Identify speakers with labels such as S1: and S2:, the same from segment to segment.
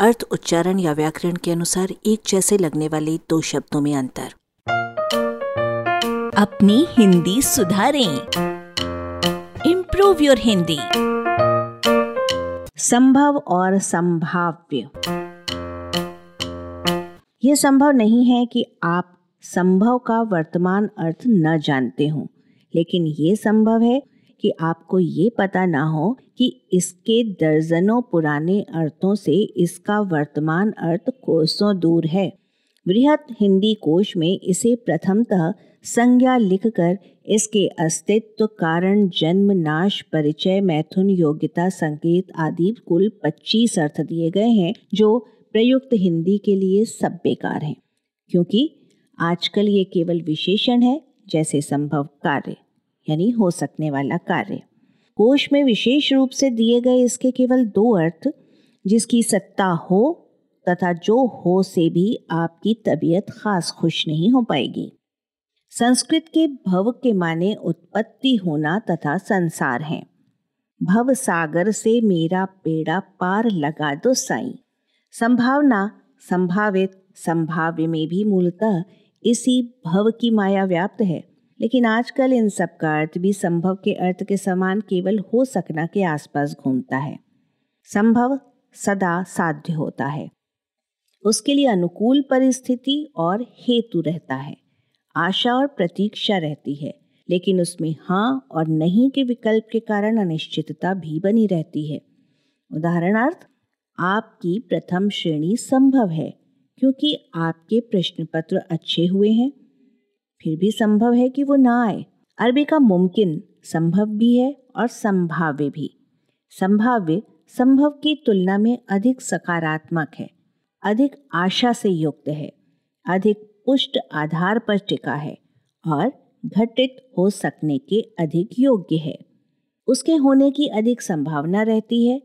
S1: अर्थ, उच्चारण या व्याकरण के अनुसार एक जैसे लगने वाले दो शब्दों में अंतर।
S2: अपनी हिंदी सुधारें। इम्प्रूव योर हिंदी
S3: संभव और संभाव्य। यह संभव नहीं है कि आप संभव का वर्तमान अर्थ न जानते हो, लेकिन ये संभव है कि आपको ये पता ना हो कि इसके दर्जनों पुराने अर्थों से इसका वर्तमान अर्थ कोसों दूर है। बृहत हिंदी कोश में इसे प्रथमतः संज्ञा लिखकर इसके अस्तित्व, कारण, जन्म, नाश, परिचय, मैथुन, योग्यता, संकेत आदि कुल 25 अर्थ दिए गए हैं, जो प्रयुक्त हिंदी के लिए सब बेकार हैं। क्योंकि आजकल ये केवल विशेषण है, जैसे संभव कार्य। यानी हो सकने वाला कार्य। कोश में विशेष रूप से दिए गए इसके केवल दो अर्थ, जिसकी सत्ता हो तथा जो हो से भी आपकी तबीयत खास खुश नहीं हो पाएगी। संस्कृत के भव के माने उत्पत्ति होना तथा संसार है। भव सागर से मेरा पेड़ा पार लगा दो साई। संभावना, संभावित, संभाव्य में भी मूलतः इसी भव की माया व्याप्त है। लेकिन आजकल इन सब का अर्थ भी संभव के अर्थ के समान केवल हो सकना के आसपास घूमता है। संभव सदा साध्य होता है। उसके लिए अनुकूल परिस्थिति और हेतु रहता है। आशा और प्रतीक्षा रहती है, लेकिन उसमें हाँ और नहीं के विकल्प के कारण अनिश्चितता भी बनी रहती है। उदाहरणार्थ, आपकी प्रथम श्रेणी संभव है, क्योंकि आपके प्रश्न पत्र अच्छे हुए हैं फिर भी संभव है कि वो ना आए। अरबी का मुमकिन संभव भी है और संभाव्य भी। संभाव्य संभव की तुलना में अधिक सकारात्मक है, अधिक आशा से युक्त है, अधिक पुष्ट आधार पर टिका है और घटित हो सकने के अधिक योग्य है। उसके होने की अधिक संभावना रहती है।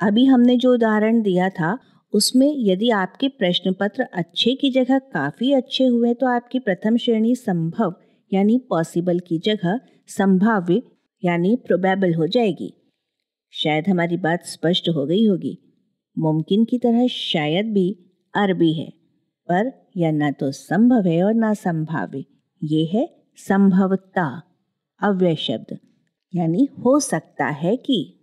S3: अभी हमने जो उदाहरण दिया था उसमें यदि आपके प्रश्न पत्र अच्छे की जगह काफ़ी अच्छे हुए तो आपकी प्रथम श्रेणी संभव, यानी पॉसिबल की जगह संभाव्य, यानी प्रोबेबल हो जाएगी। शायद हमारी बात स्पष्ट हो गई होगी। मुमकिन की तरह शायद भी अरबी है, पर यह न तो संभव है और न संभाव्य। ये है संभवता, अव्यय शब्द, यानी हो सकता है कि